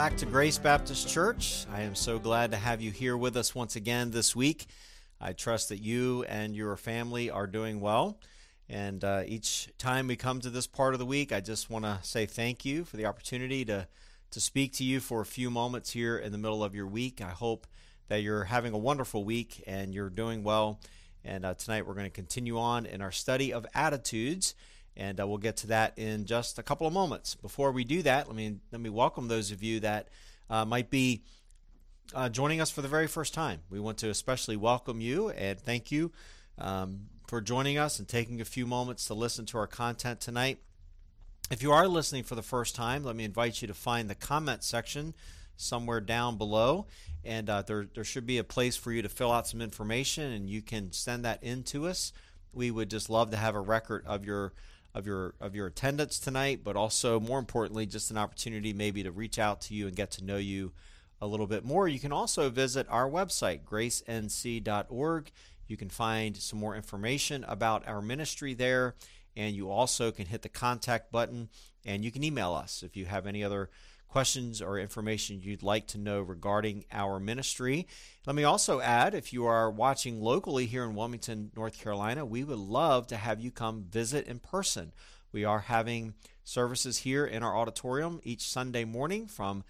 back to Grace Baptist Church. I am so glad to have you here with us once again this week. I trust that you and your family are doing well. And uh, each time we come to this part of the week, I just want to say thank you for the opportunity to, to speak to you for a few moments here in the middle of your week. I hope that you're having a wonderful week and you're doing well. And uh, tonight we're going to continue on in our study of attitudes and uh, we'll get to that in just a couple of moments. Before we do that, let me let me welcome those of you that uh, might be uh, joining us for the very first time. We want to especially welcome you and thank you um, for joining us and taking a few moments to listen to our content tonight. If you are listening for the first time, let me invite you to find the comment section somewhere down below, and uh, there there should be a place for you to fill out some information, and you can send that in to us. We would just love to have a record of your of your of your attendance tonight, but also more importantly, just an opportunity maybe to reach out to you and get to know you a little bit more. You can also visit our website, gracenc.org. You can find some more information about our ministry there, and you also can hit the contact button and you can email us if you have any other questions or information you'd like to know regarding our ministry. Let me also add if you are watching locally here in Wilmington, North Carolina, we would love to have you come visit in person. We are having services here in our auditorium each Sunday morning from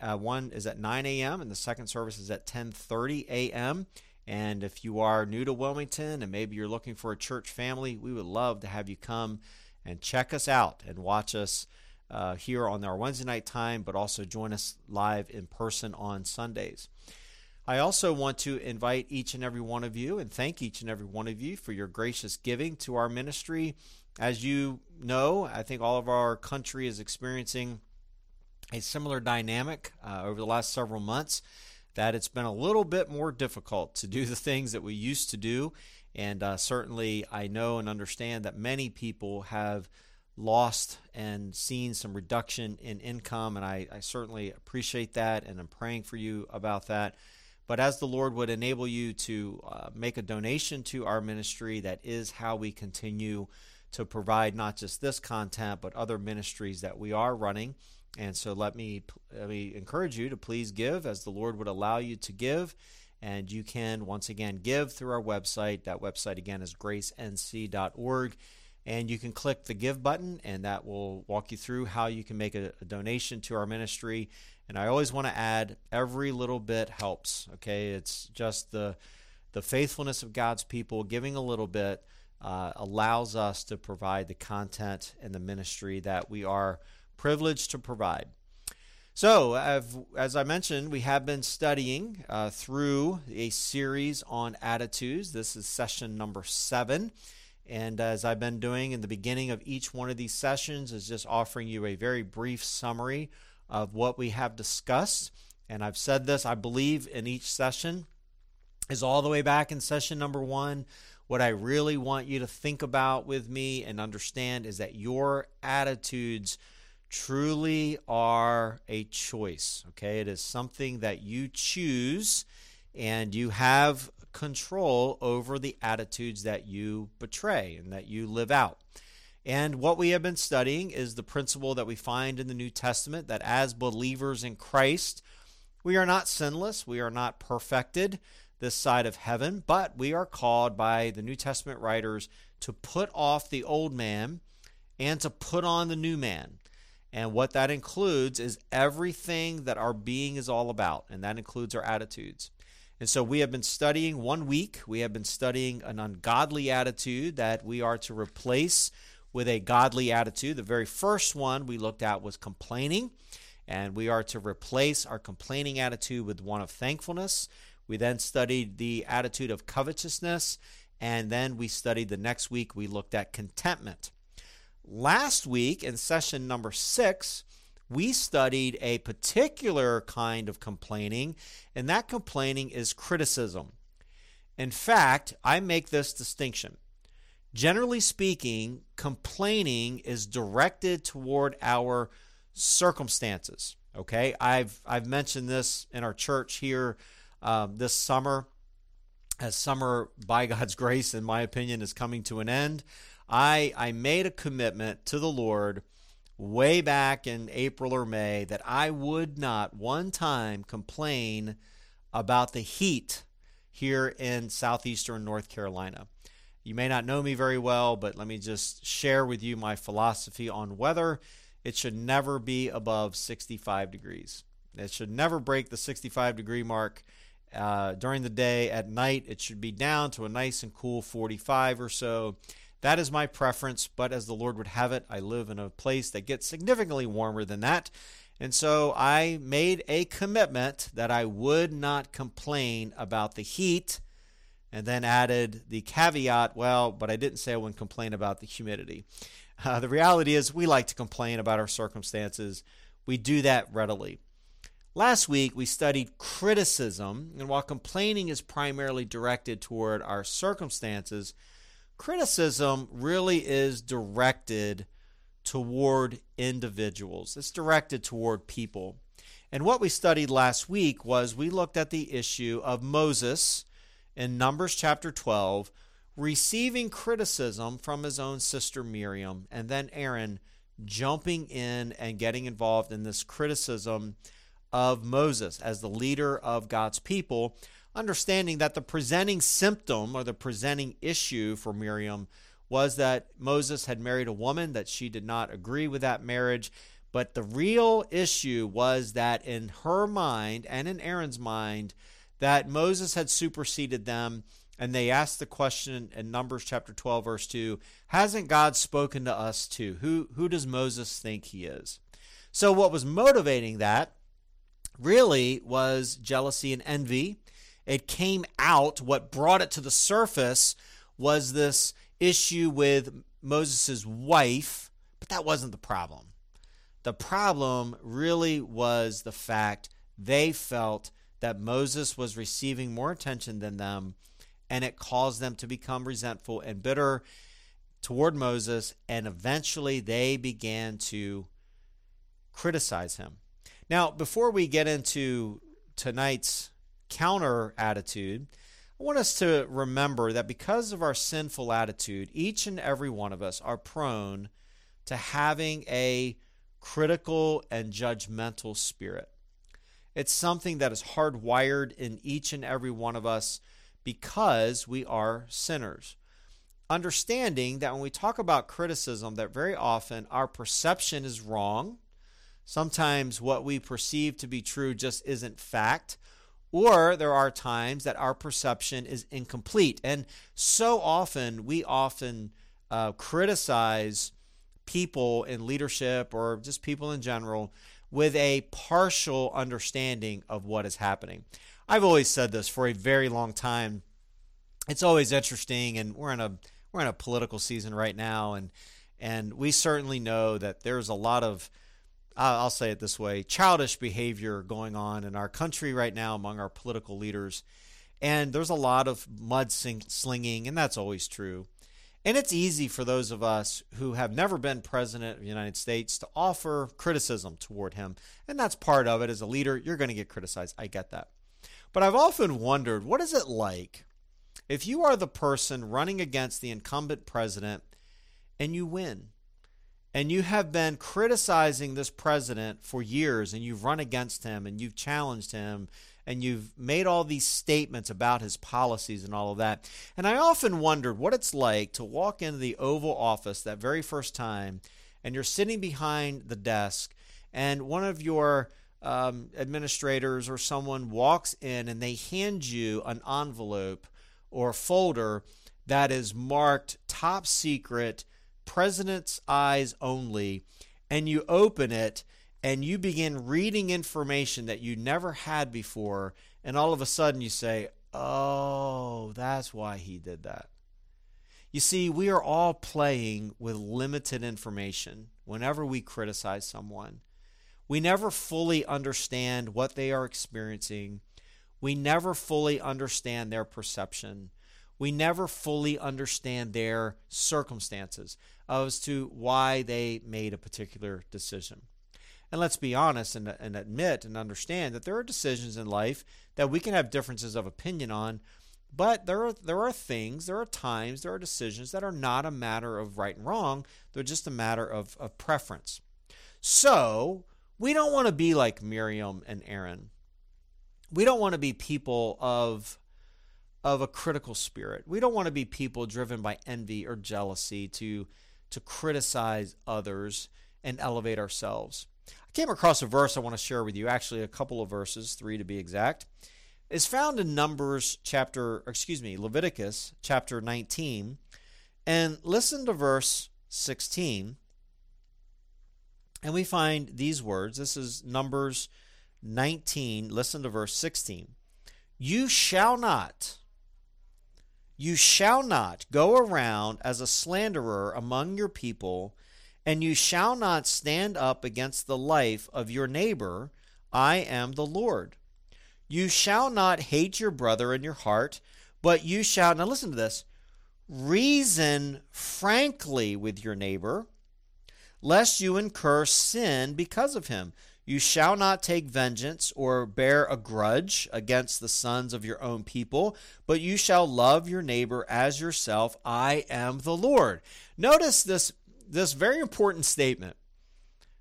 uh, one is at 9 a.m. and the second service is at 10:30 a.m. And if you are new to Wilmington and maybe you're looking for a church family, we would love to have you come and check us out and watch us uh, here on our Wednesday night time, but also join us live in person on Sundays. I also want to invite each and every one of you and thank each and every one of you for your gracious giving to our ministry. As you know, I think all of our country is experiencing a similar dynamic uh, over the last several months that it's been a little bit more difficult to do the things that we used to do. And uh, certainly, I know and understand that many people have lost and seen some reduction in income, and I, I, certainly appreciate that, and I'm praying for you about that. But as the Lord would enable you to uh, make a donation to our ministry, that is how we continue to provide not just this content, but other ministries that we are running. And so let me, let me encourage you to please give as the Lord would allow you to give. And you can, once again, give through our website. That website, again, is gracenc.org and you can click the give button and that will walk you through how you can make a, a donation to our ministry and i always want to add every little bit helps okay it's just the the faithfulness of god's people giving a little bit uh, allows us to provide the content and the ministry that we are privileged to provide so, as I mentioned, we have been studying uh, through a series on attitudes. This is session number seven. And as I've been doing in the beginning of each one of these sessions, is just offering you a very brief summary of what we have discussed. And I've said this, I believe, in each session is all the way back in session number one. What I really want you to think about with me and understand is that your attitudes truly are a choice. Okay, it is something that you choose and you have control over the attitudes that you betray and that you live out. And what we have been studying is the principle that we find in the New Testament that as believers in Christ, we are not sinless, we are not perfected this side of heaven, but we are called by the New Testament writers to put off the old man and to put on the new man. And what that includes is everything that our being is all about, and that includes our attitudes. And so we have been studying one week, we have been studying an ungodly attitude that we are to replace with a godly attitude. The very first one we looked at was complaining, and we are to replace our complaining attitude with one of thankfulness. We then studied the attitude of covetousness, and then we studied the next week, we looked at contentment. Last week, in session number six, we studied a particular kind of complaining, and that complaining is criticism. In fact, I make this distinction. Generally speaking, complaining is directed toward our circumstances. Okay, I've I've mentioned this in our church here um, this summer. As summer, by God's grace, in my opinion, is coming to an end, I I made a commitment to the Lord way back in April or May that I would not one time complain about the heat here in southeastern North Carolina. You may not know me very well, but let me just share with you my philosophy on weather. It should never be above 65 degrees. It should never break the 65 degree mark uh, during the day. At night, it should be down to a nice and cool 45 or so. That is my preference, but as the Lord would have it, I live in a place that gets significantly warmer than that. And so I made a commitment that I would not complain about the heat and then added the caveat well, but I didn't say I wouldn't complain about the humidity. Uh, the reality is, we like to complain about our circumstances. We do that readily. Last week, we studied criticism, and while complaining is primarily directed toward our circumstances, criticism really is directed toward individuals, it's directed toward people. And what we studied last week was we looked at the issue of Moses in Numbers chapter 12 receiving criticism from his own sister Miriam, and then Aaron jumping in and getting involved in this criticism of Moses as the leader of God's people, understanding that the presenting symptom or the presenting issue for Miriam was that Moses had married a woman, that she did not agree with that marriage. But the real issue was that in her mind and in Aaron's mind, that Moses had superseded them. And they asked the question in Numbers chapter 12, verse 2 Hasn't God spoken to us too? Who, who does Moses think he is? So, what was motivating that really was jealousy and envy. It came out, what brought it to the surface was this issue with Moses' wife, but that wasn't the problem. The problem really was the fact they felt that Moses was receiving more attention than them, and it caused them to become resentful and bitter toward Moses, and eventually they began to criticize him. Now, before we get into tonight's counter attitude, I want us to remember that because of our sinful attitude, each and every one of us are prone to having a critical and judgmental spirit. It's something that is hardwired in each and every one of us because we are sinners. Understanding that when we talk about criticism, that very often our perception is wrong Sometimes what we perceive to be true just isn't fact. Or there are times that our perception is incomplete. And so often, we often uh, criticize people in leadership or just people in general with a partial understanding of what is happening. I've always said this for a very long time. It's always interesting, and we're in a we're in a political season right now, and and we certainly know that there's a lot of I'll say it this way childish behavior going on in our country right now among our political leaders. And there's a lot of mud slinging, and that's always true. And it's easy for those of us who have never been president of the United States to offer criticism toward him. And that's part of it. As a leader, you're going to get criticized. I get that. But I've often wondered what is it like if you are the person running against the incumbent president and you win? And you have been criticizing this president for years and you've run against him and you've challenged him and you've made all these statements about his policies and all of that. And I often wondered what it's like to walk into the Oval Office that very first time and you're sitting behind the desk and one of your um, administrators or someone walks in and they hand you an envelope or folder that is marked top secret president's eyes only, and you open it and you begin reading information that you never had before, and all of a sudden you say, Oh, that's why he did that. You see, we are all playing with limited information whenever we criticize someone. We never fully understand what they are experiencing. We never fully understand their perception we never fully understand their circumstances as to why they made a particular decision. And let's be honest and, and admit and understand that there are decisions in life that we can have differences of opinion on, but there are there are things, there are times, there are decisions that are not a matter of right and wrong. They're just a matter of, of preference. So, we don't want to be like Miriam and Aaron. We don't want to be people of of a critical spirit. We don't want to be people driven by envy or jealousy to to criticize others and elevate ourselves. I came across a verse I want to share with you, actually a couple of verses, 3 to be exact. It's found in Numbers chapter, excuse me, Leviticus chapter 19. And listen to verse 16. And we find these words. This is Numbers 19. Listen to verse 16. You shall not you shall not go around as a slanderer among your people, and you shall not stand up against the life of your neighbor. I am the Lord. You shall not hate your brother in your heart, but you shall, now listen to this, reason frankly with your neighbor, lest you incur sin because of him. You shall not take vengeance or bear a grudge against the sons of your own people, but you shall love your neighbor as yourself. I am the Lord. Notice this, this very important statement.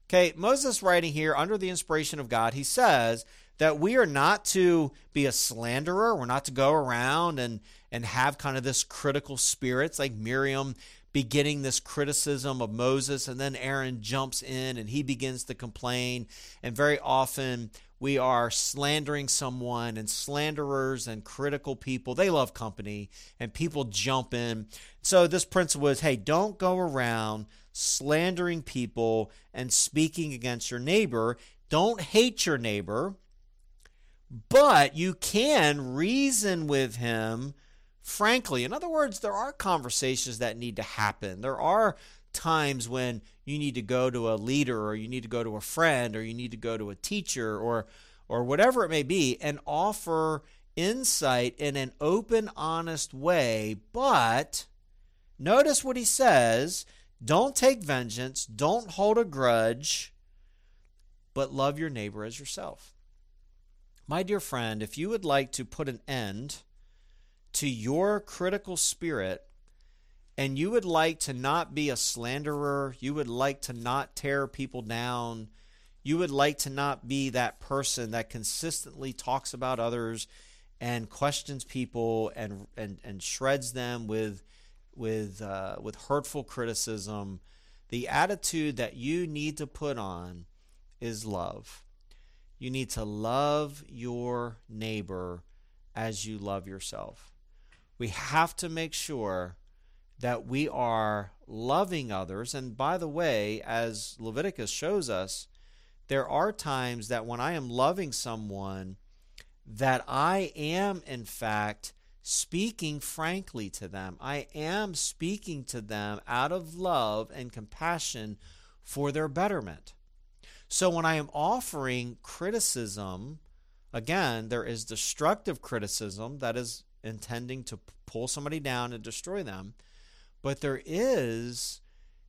Okay, Moses writing here under the inspiration of God, he says that we are not to be a slanderer. We're not to go around and, and have kind of this critical spirits like Miriam beginning this criticism of Moses, and then Aaron jumps in and he begins to complain. And very often we are slandering someone, and slanderers and critical people, they love company, and people jump in. So, this principle is hey, don't go around slandering people and speaking against your neighbor. Don't hate your neighbor, but you can reason with him frankly. In other words, there are conversations that need to happen. There are times when you need to go to a leader or you need to go to a friend or you need to go to a teacher or or whatever it may be and offer insight in an open honest way but notice what he says don't take vengeance don't hold a grudge but love your neighbor as yourself my dear friend if you would like to put an end to your critical spirit and you would like to not be a slanderer, you would like to not tear people down, you would like to not be that person that consistently talks about others and questions people and and, and shreds them with with uh, with hurtful criticism. The attitude that you need to put on is love. You need to love your neighbor as you love yourself we have to make sure that we are loving others. And by the way, as Leviticus shows us, there are times that when I am loving someone, that I am, in fact, speaking frankly to them. I am speaking to them out of love and compassion for their betterment. So when I am offering criticism, again, there is destructive criticism that is intending to pull somebody down and destroy them. But there is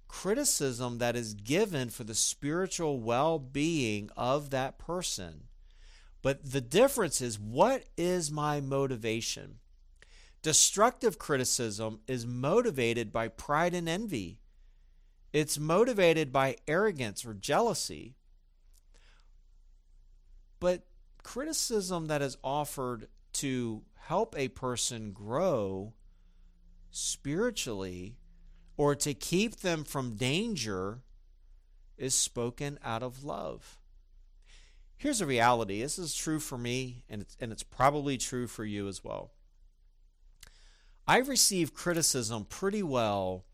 criticism that is given for the spiritual well being of that person. But the difference is what is my motivation? Destructive criticism is motivated by pride and envy. It's motivated by arrogance or jealousy. But criticism that is offered to help a person grow spiritually or to keep them from danger is spoken out of love. Here's a reality. This is true for me, and it's, and it's probably true for you as well. I receive criticism pretty well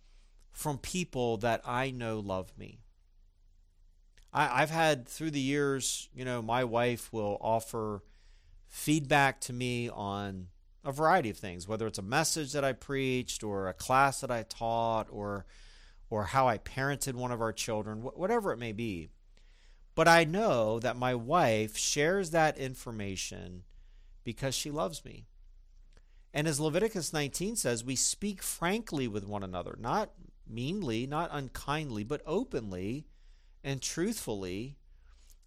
from people that I know love me. I, I've had through the years, you know, my wife will offer feedback to me on a variety of things, whether it's a message that I preached or a class that I taught or or how I parented one of our children, whatever it may be. But I know that my wife shares that information because she loves me. And as Leviticus 19 says, we speak frankly with one another, not meanly, not unkindly, but openly and truthfully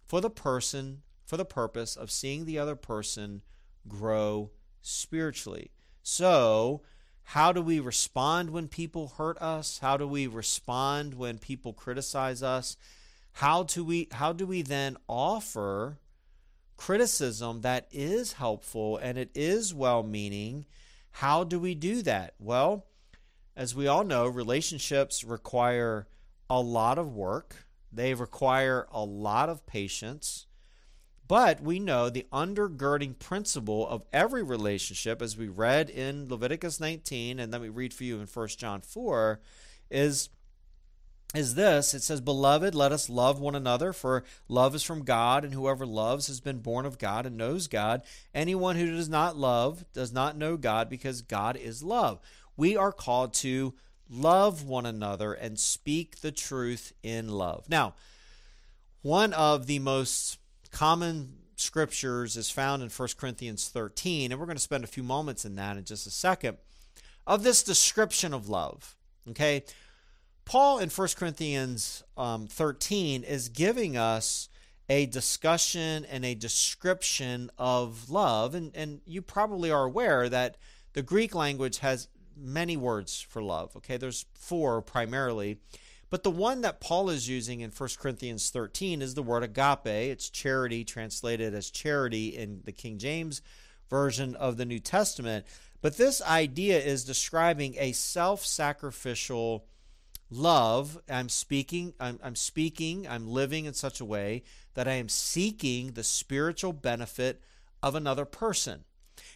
for the person for the purpose of seeing the other person grow spiritually. So, how do we respond when people hurt us? How do we respond when people criticize us? how do we how do we then offer criticism that is helpful and it is well-meaning? How do we do that? Well, as we all know, relationships require a lot of work. They require a lot of patience. But we know the undergirding principle of every relationship, as we read in Leviticus 19, and then we read for you in 1 John 4, is is this. It says beloved let us love one another for love is from god and whoever loves has been born of god and knows god. Anyone who does not love does not know god because god is love. We are called to love one another and speak the truth in love. Now one of the most common scriptures is found in 1 corinthians 13 and we're going to spend a few moments in that in just a second of this description of love okay Paul in 1 Corinthians um, 13 is giving us a discussion and a description of love. And, and you probably are aware that the Greek language has many words for love. Okay, there's four primarily. But the one that Paul is using in 1 Corinthians 13 is the word agape. It's charity, translated as charity in the King James version of the New Testament. But this idea is describing a self sacrificial love i'm speaking I'm, I'm speaking i'm living in such a way that i am seeking the spiritual benefit of another person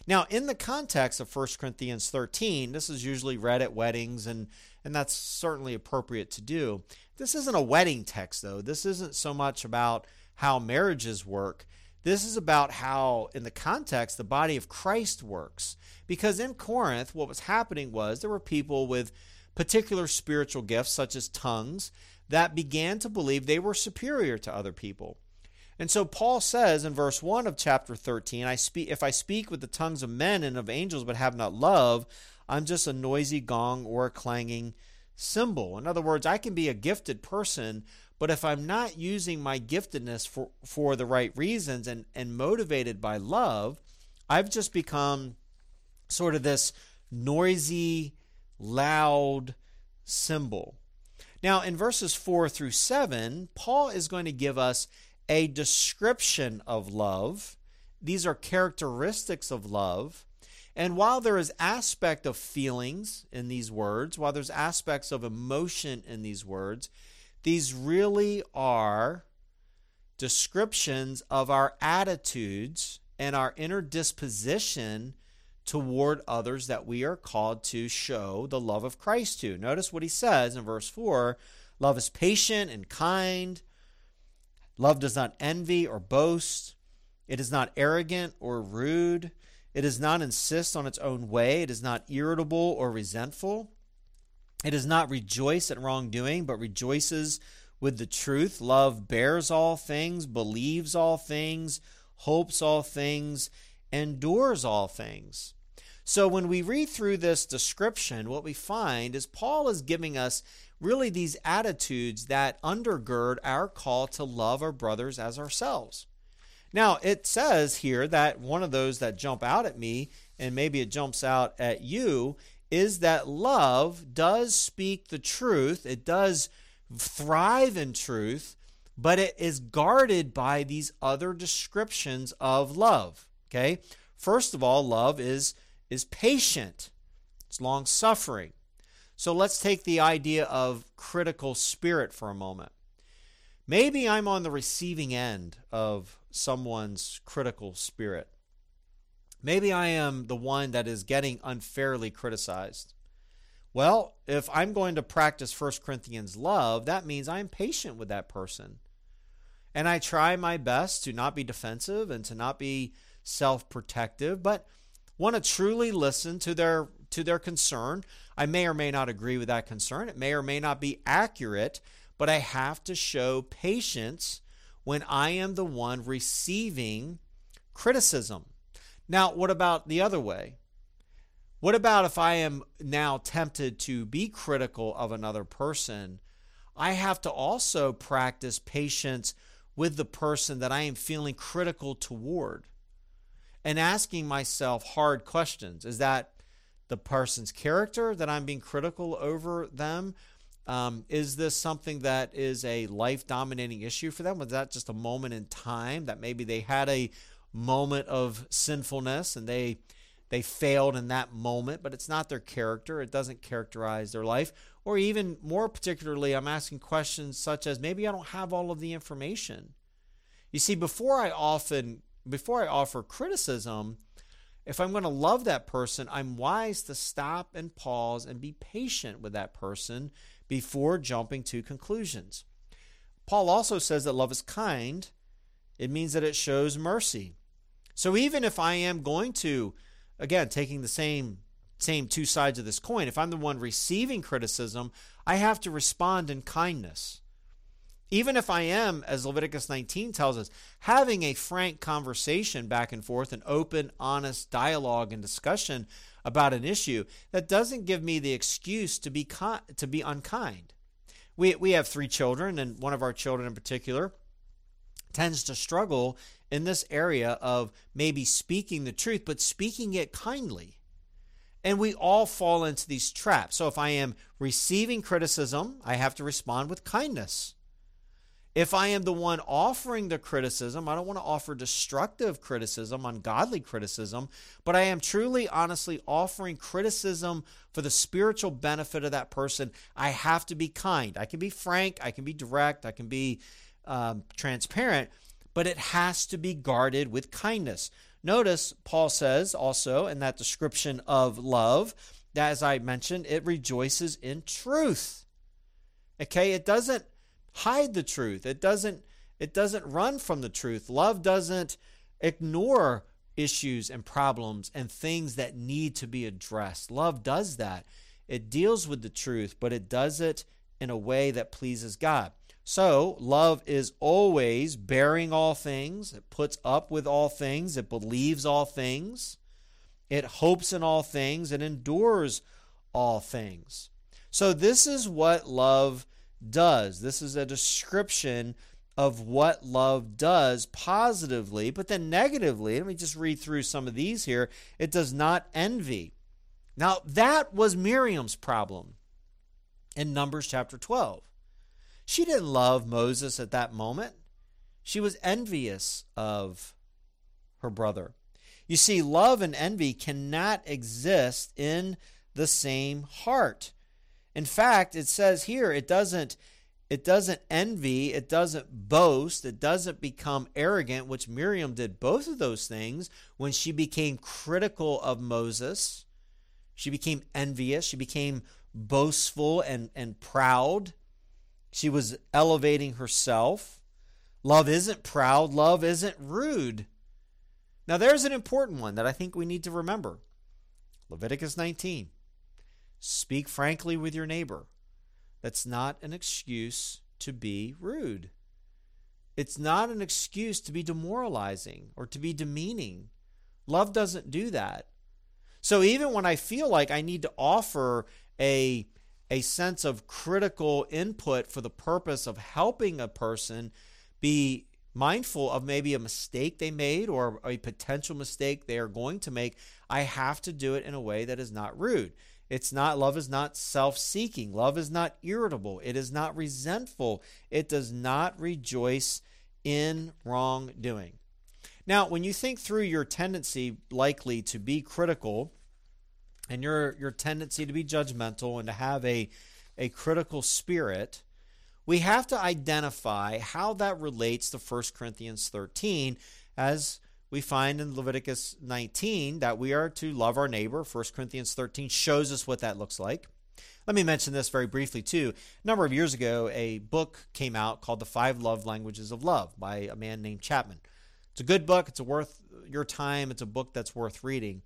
now in the context of 1 corinthians 13 this is usually read at weddings and and that's certainly appropriate to do this isn't a wedding text though this isn't so much about how marriages work this is about how, in the context, the body of Christ works. Because in Corinth, what was happening was there were people with particular spiritual gifts, such as tongues, that began to believe they were superior to other people. And so Paul says in verse 1 of chapter 13, I speak if I speak with the tongues of men and of angels but have not love, I'm just a noisy gong or a clanging cymbal. In other words, I can be a gifted person, but if I'm not using my giftedness for, for the right reasons and, and motivated by love, I've just become sort of this noisy, loud cymbal. Now, in verses 4 through 7, Paul is going to give us a description of love. These are characteristics of love. And while there is aspect of feelings in these words, while there's aspects of emotion in these words, these really are descriptions of our attitudes and our inner disposition toward others that we are called to show the love of Christ to. Notice what he says in verse 4 love is patient and kind. Love does not envy or boast. It is not arrogant or rude. It does not insist on its own way. It is not irritable or resentful. It does not rejoice at wrongdoing, but rejoices with the truth. Love bears all things, believes all things, hopes all things, endures all things. So when we read through this description, what we find is Paul is giving us really these attitudes that undergird our call to love our brothers as ourselves. Now, it says here that one of those that jump out at me, and maybe it jumps out at you, is that love does speak the truth. It does thrive in truth, but it is guarded by these other descriptions of love. Okay? First of all, love is is patient, it's long suffering. So let's take the idea of critical spirit for a moment. Maybe I'm on the receiving end of someone's critical spirit. Maybe I am the one that is getting unfairly criticized. Well, if I'm going to practice 1 Corinthians love, that means I'm patient with that person. And I try my best to not be defensive and to not be self protective, but want to truly listen to their to their concern. I may or may not agree with that concern. It may or may not be accurate, but I have to show patience when I am the one receiving criticism. Now, what about the other way? What about if I am now tempted to be critical of another person? I have to also practice patience with the person that I am feeling critical toward and asking myself hard questions. Is that the person's character that I'm being critical over them? Um, is this something that is a life dominating issue for them? Was that just a moment in time that maybe they had a moment of sinfulness and they they failed in that moment, but it's not their character. It doesn't characterize their life. Or even more particularly, I'm asking questions such as maybe I don't have all of the information. You see, before I often before I offer criticism, if I'm going to love that person, I'm wise to stop and pause and be patient with that person before jumping to conclusions. Paul also says that love is kind. It means that it shows mercy. So even if I am going to, again, taking the same same two sides of this coin, if I'm the one receiving criticism, I have to respond in kindness. Even if I am, as Leviticus 19 tells us, having a frank conversation back and forth, an open, honest dialogue and discussion about an issue, that doesn't give me the excuse to be con- to be unkind. We we have three children, and one of our children in particular tends to struggle in this area of maybe speaking the truth, but speaking it kindly. And we all fall into these traps. So if I am receiving criticism, I have to respond with kindness. If I am the one offering the criticism, I don't want to offer destructive criticism, ungodly criticism, but I am truly, honestly offering criticism for the spiritual benefit of that person. I have to be kind. I can be frank, I can be direct, I can be um, transparent, but it has to be guarded with kindness. Notice Paul says also in that description of love that, as I mentioned, it rejoices in truth. Okay, it doesn't hide the truth. It doesn't it doesn't run from the truth. Love doesn't ignore issues and problems and things that need to be addressed. Love does that. It deals with the truth, but it does it in a way that pleases God. So, love is always bearing all things, it puts up with all things, it believes all things, it hopes in all things, it endures all things. So, this is what love does. This is a description of what love does positively, but then negatively. Let me just read through some of these here. It does not envy. Now, that was Miriam's problem in Numbers chapter 12. She didn't love Moses at that moment. She was envious of her brother. You see, love and envy cannot exist in the same heart. In fact, it says here it doesn't it doesn't envy, it doesn't boast, it doesn't become arrogant, which Miriam did both of those things when she became critical of Moses. She became envious, she became boastful and, and proud. She was elevating herself. Love isn't proud, love isn't rude. Now, there's an important one that I think we need to remember Leviticus 19. Speak frankly with your neighbor. That's not an excuse to be rude. It's not an excuse to be demoralizing or to be demeaning. Love doesn't do that. So even when I feel like I need to offer a a sense of critical input for the purpose of helping a person be mindful of maybe a mistake they made or a potential mistake they are going to make, I have to do it in a way that is not rude. It's not, love is not self seeking. Love is not irritable. It is not resentful. It does not rejoice in wrongdoing. Now, when you think through your tendency likely to be critical, and your your tendency to be judgmental and to have a a critical spirit, we have to identify how that relates to 1 Corinthians 13 as we find in Leviticus 19 that we are to love our neighbor. 1 Corinthians 13 shows us what that looks like. Let me mention this very briefly too. A number of years ago, a book came out called The Five Love Languages of Love by a man named Chapman. It's a good book. It's worth your time. It's a book that's worth reading.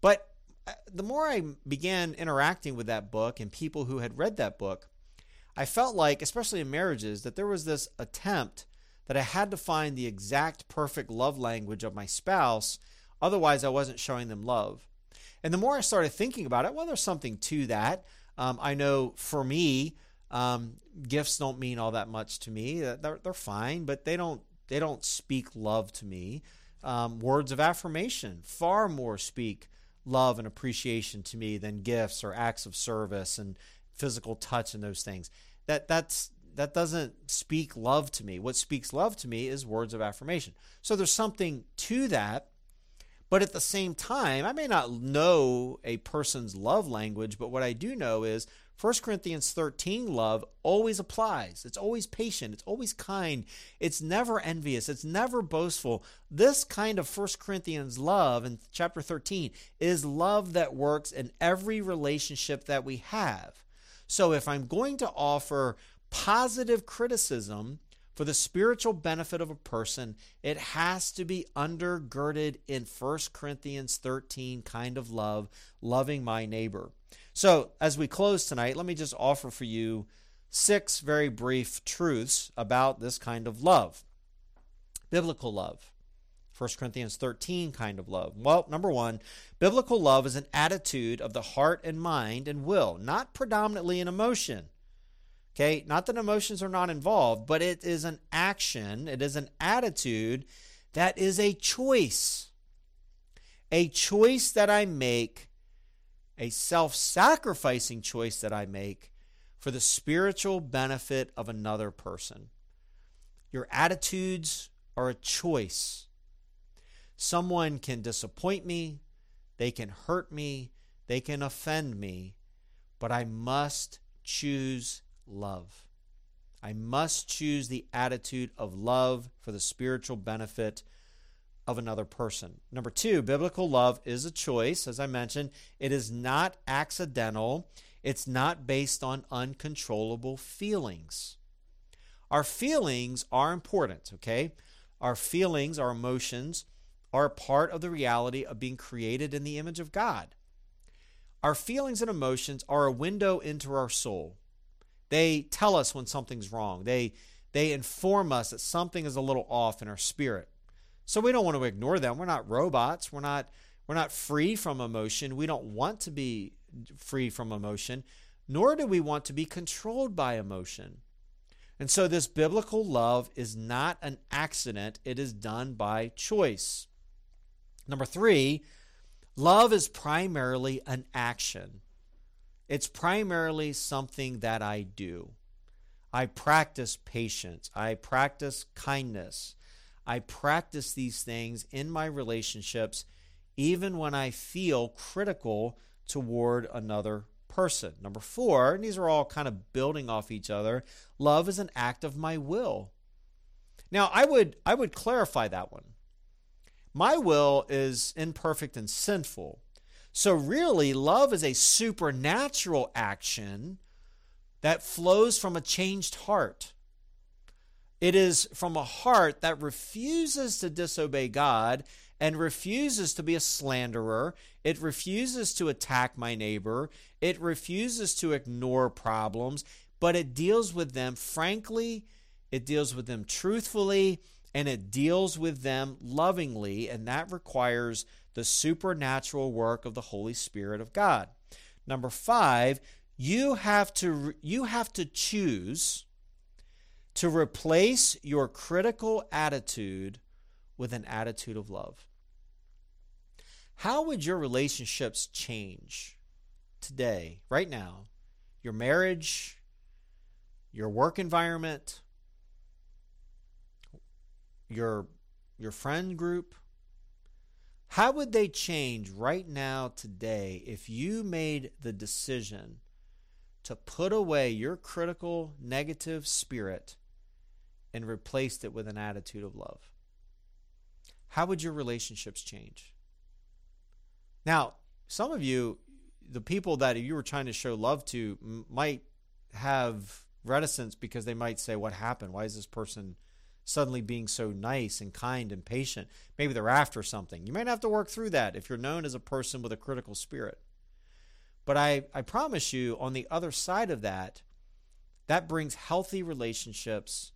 But uh, the more I began interacting with that book and people who had read that book, I felt like, especially in marriages, that there was this attempt that I had to find the exact perfect love language of my spouse, otherwise, I wasn't showing them love. And the more I started thinking about it, well, there's something to that. Um, I know for me, um, gifts don't mean all that much to me. They're, they're fine, but they don't they don't speak love to me. Um, words of affirmation far more speak love and appreciation to me than gifts or acts of service and physical touch and those things. That that's that doesn't speak love to me. What speaks love to me is words of affirmation. So there's something to that. But at the same time, I may not know a person's love language, but what I do know is 1 Corinthians 13 love always applies. It's always patient, it's always kind, it's never envious, it's never boastful. This kind of 1 Corinthians love in chapter 13 is love that works in every relationship that we have. So if I'm going to offer positive criticism for the spiritual benefit of a person, it has to be undergirded in 1 Corinthians 13 kind of love, loving my neighbor. So, as we close tonight, let me just offer for you six very brief truths about this kind of love. Biblical love. 1 Corinthians 13 kind of love. Well, number one, biblical love is an attitude of the heart and mind and will, not predominantly an emotion. Okay, not that emotions are not involved, but it is an action, it is an attitude that is a choice. A choice that I make a self sacrificing choice that I make for the spiritual benefit of another person. Your attitudes are a choice. Someone can disappoint me, they can hurt me, they can offend me, but I must choose love. I must choose the attitude of love for the spiritual benefit of another person. Number two, biblical love is a choice. As I mentioned, it is not accidental, it's not based on uncontrollable feelings. Our feelings are important, okay? Our feelings, our emotions, are part of the reality of being created in the image of God. Our feelings and emotions are a window into our soul. They tell us when something's wrong. They they inform us that something is a little off in our spirit. So we don't want to ignore them. We're not robots. We're not we're not free from emotion. We don't want to be free from emotion, nor do we want to be controlled by emotion. And so this biblical love is not an accident, it is done by choice. Number 3, love is primarily an action. It's primarily something that I do. I practice patience. I practice kindness. I practice these things in my relationships, even when I feel critical toward another person. Number four, and these are all kind of building off each other, love is an act of my will. Now, I would I would clarify that one. My will is imperfect and sinful. So really, love is a supernatural action that flows from a changed heart. It is from a heart that refuses to disobey God and refuses to be a slanderer. It refuses to attack my neighbor. It refuses to ignore problems, but it deals with them frankly, it deals with them truthfully, and it deals with them lovingly, and that requires the supernatural work of the Holy Spirit of God. Number 5, you have to you have to choose to replace your critical attitude with an attitude of love. How would your relationships change today, right now? Your marriage, your work environment, your your friend group, how would they change right now today if you made the decision to put away your critical negative spirit and replaced it with an attitude of love? How would your relationships change? Now, some of you, the people that you were trying to show love to, might have reticence because they might say, What happened? Why is this person suddenly being so nice and kind and patient? Maybe they're after something. You might have to work through that if you're known as a person with a critical spirit. But I, I promise you, on the other side of that, that brings healthy relationships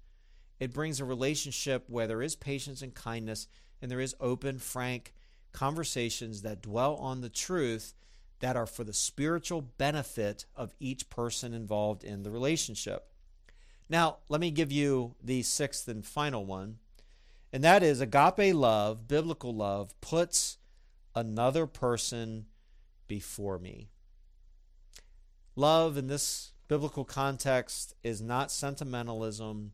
it brings a relationship where there is patience and kindness and there is open, frank conversations that dwell on the truth that are for the spiritual benefit of each person involved in the relationship. Now, let me give you the sixth and final one, and that is agape love, biblical love, puts another person before me. Love in this biblical context is not sentimentalism,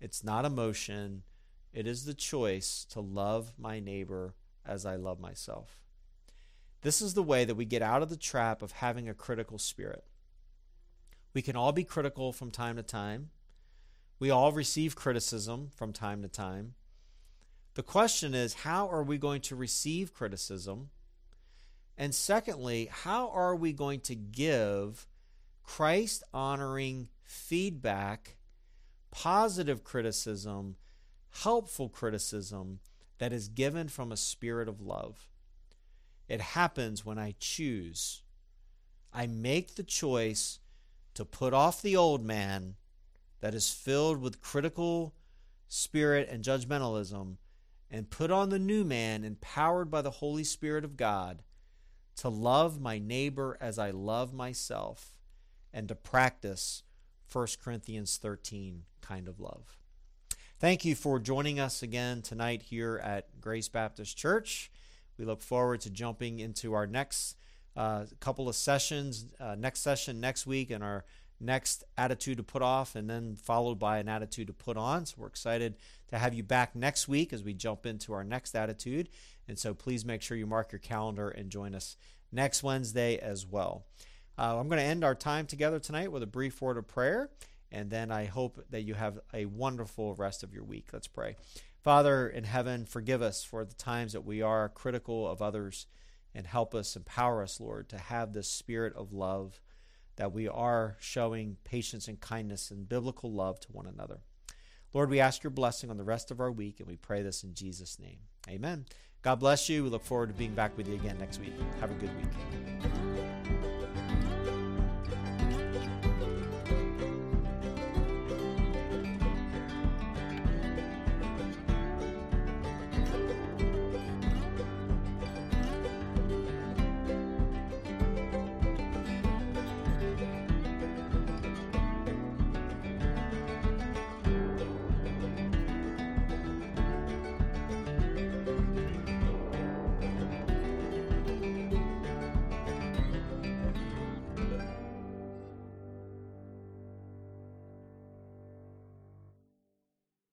it's not emotion, it is the choice to love my neighbor as I love myself. This is the way that we get out of the trap of having a critical spirit. We can all be critical from time to time. We all receive criticism from time to time. The question is, how are we going to receive criticism? And secondly, how are we going to give Christ honoring feedback, positive criticism, helpful criticism that is given from a spirit of love? It happens when I choose. I make the choice to put off the old man that is filled with critical spirit and judgmentalism and put on the new man empowered by the Holy Spirit of God to love my neighbor as I love myself and to practice 1 Corinthians 13 kind of love. Thank you for joining us again tonight here at Grace Baptist Church. We look forward to jumping into our next uh, couple of sessions, uh, next session next week, and our next attitude to put off, and then followed by an attitude to put on. So we're excited to have you back next week as we jump into our next attitude. And so please make sure you mark your calendar and join us next Wednesday as well. Uh, I'm going to end our time together tonight with a brief word of prayer, and then I hope that you have a wonderful rest of your week. Let's pray. Father in heaven, forgive us for the times that we are critical of others and help us, empower us, Lord, to have this spirit of love that we are showing patience and kindness and biblical love to one another. Lord, we ask your blessing on the rest of our week, and we pray this in Jesus' name. Amen. God bless you. We look forward to being back with you again next week. Have a good week.